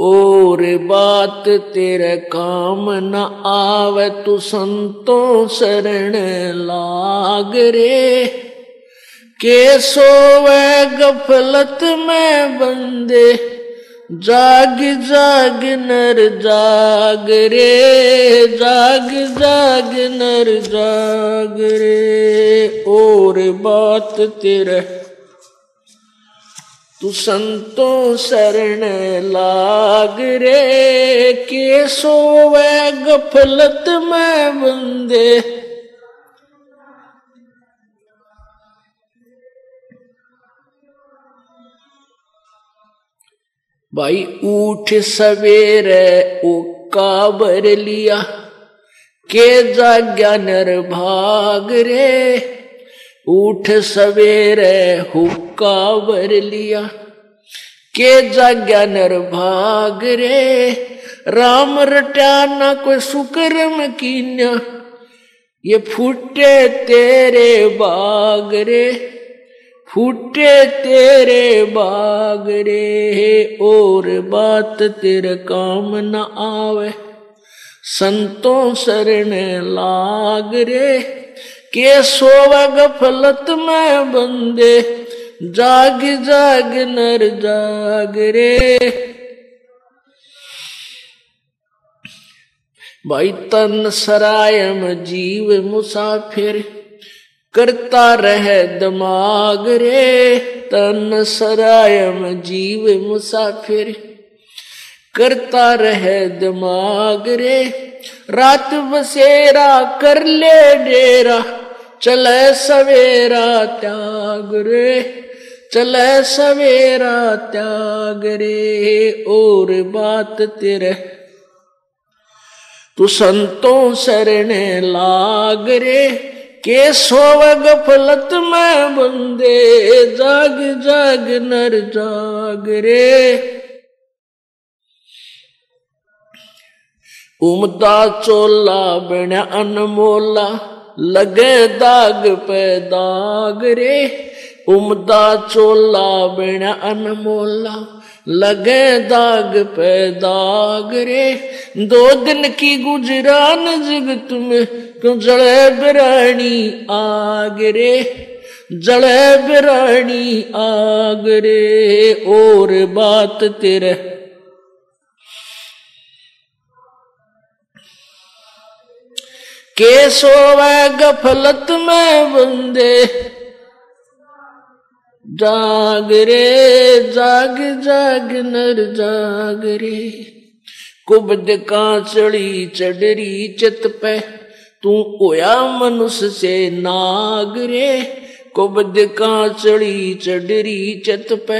और बात तेरे काम न आवे, तू संतों शरण लाग रे। के सोवे गफलत में बंदे, जाग जाग नर जाग रे, जाग जाग नर जाग रे। और बात तेरे तू संतो शरण लाग रे, के सोवे गफलत में बंदे। भाई उठ सवेरे ओ काबर लिया, के जाग्या नर भाग रे। उठ सवेरे हुक्का बर लिया, के जाग्या नर भाग रे? राम रटाना कोई सुकरम कीन्या, ये फूटे तेरे बाग रे, फूटे तेरे बाग रे, और बात तेरे काम न आवे, संतों शरण लाग रे। के सोवा गफलत में बंदे, जाग जाग नर जाग रे। भाई तन सरायम जीव मुसाफिर, करता रहे दिमाग रे। तन सरायम जीव मुसाफिर, करता रहे दिमाग रे। रात बसेरा कर ले डेरा चले सवेरा त्याग रे, चले सवेरा त्याग रे, और बात तेरे। तू संतों शरण लाग रे, के सोव गफलत में बंदे, जाग जाग नर जाग रे। उमदा चोला बन अनमोला लगे दाग पे दाग रे। उमदा चोला बन अनमोला, लगे दाग पे दाग रे। दो दिन की गुजरान जग तुम्हें क्यों जड़े बिरानी आग रे? जड़े बिरानी आग रे, और बात तेरे के सोवे गफलत में बंदे। जाग रे, जाग जाग, नर जाग रे। कुबद का चढ़ी चढ़री चित पे, तू ओया मनुष्य से नाग रे। कुबद का चढ़ी चढ़री चित पे,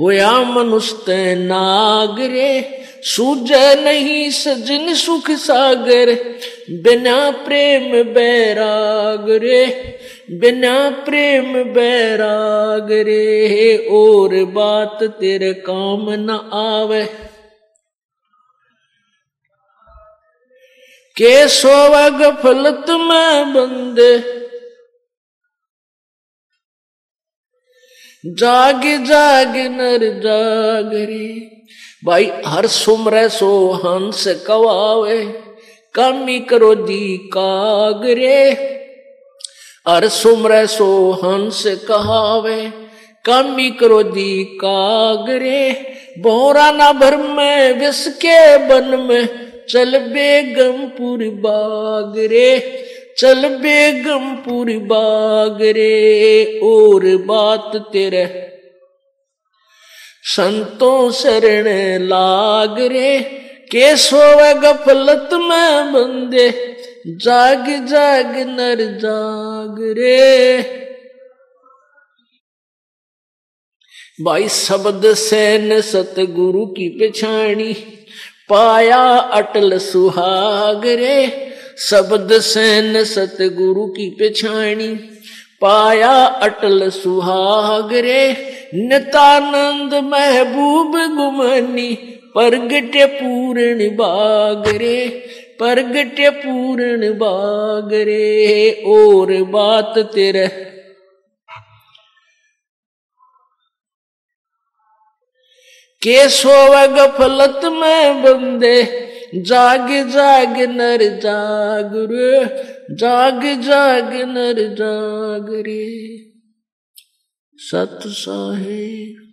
होया मनुष्य नाग रे। सूझ नहीं सजन सुख सागर, बिना प्रेम बैराग रे, बिना प्रेम बैराग रे, और बात तेरे काम न आवे। के सोवा गफलत में बंदे जाग जाग नर जाग रे। भाई, हर सुमर सो हंस कवावे, कामी करो दी कागरे हर सुमर सो हंस कहावे, कामी करो दी कागरे बोरा ना भर में विष के बन में, चल बेगमपुर बाग रे। चल बेगमपुर बाग रे, और बात तेरे। संतों शरण लाग रे, के सोवे गफलत में बंदे जाग जाग नर जाग रे। भाई शब्द सैन सतगुरु की पिछाणी, पाया अटल सुहाग रे। शब्द सैन सतगुरु की पिछाणी, पाया अटल सुहाग रे नितानंद महबूब गुमनी परगट पूर्ण बाग रे पूर्ण बाग रे और बात तेरे। के सोव गफलत में बंदे जाग जाग नर जाग रे। जाग जाग नर जाग रे। सत साहेब।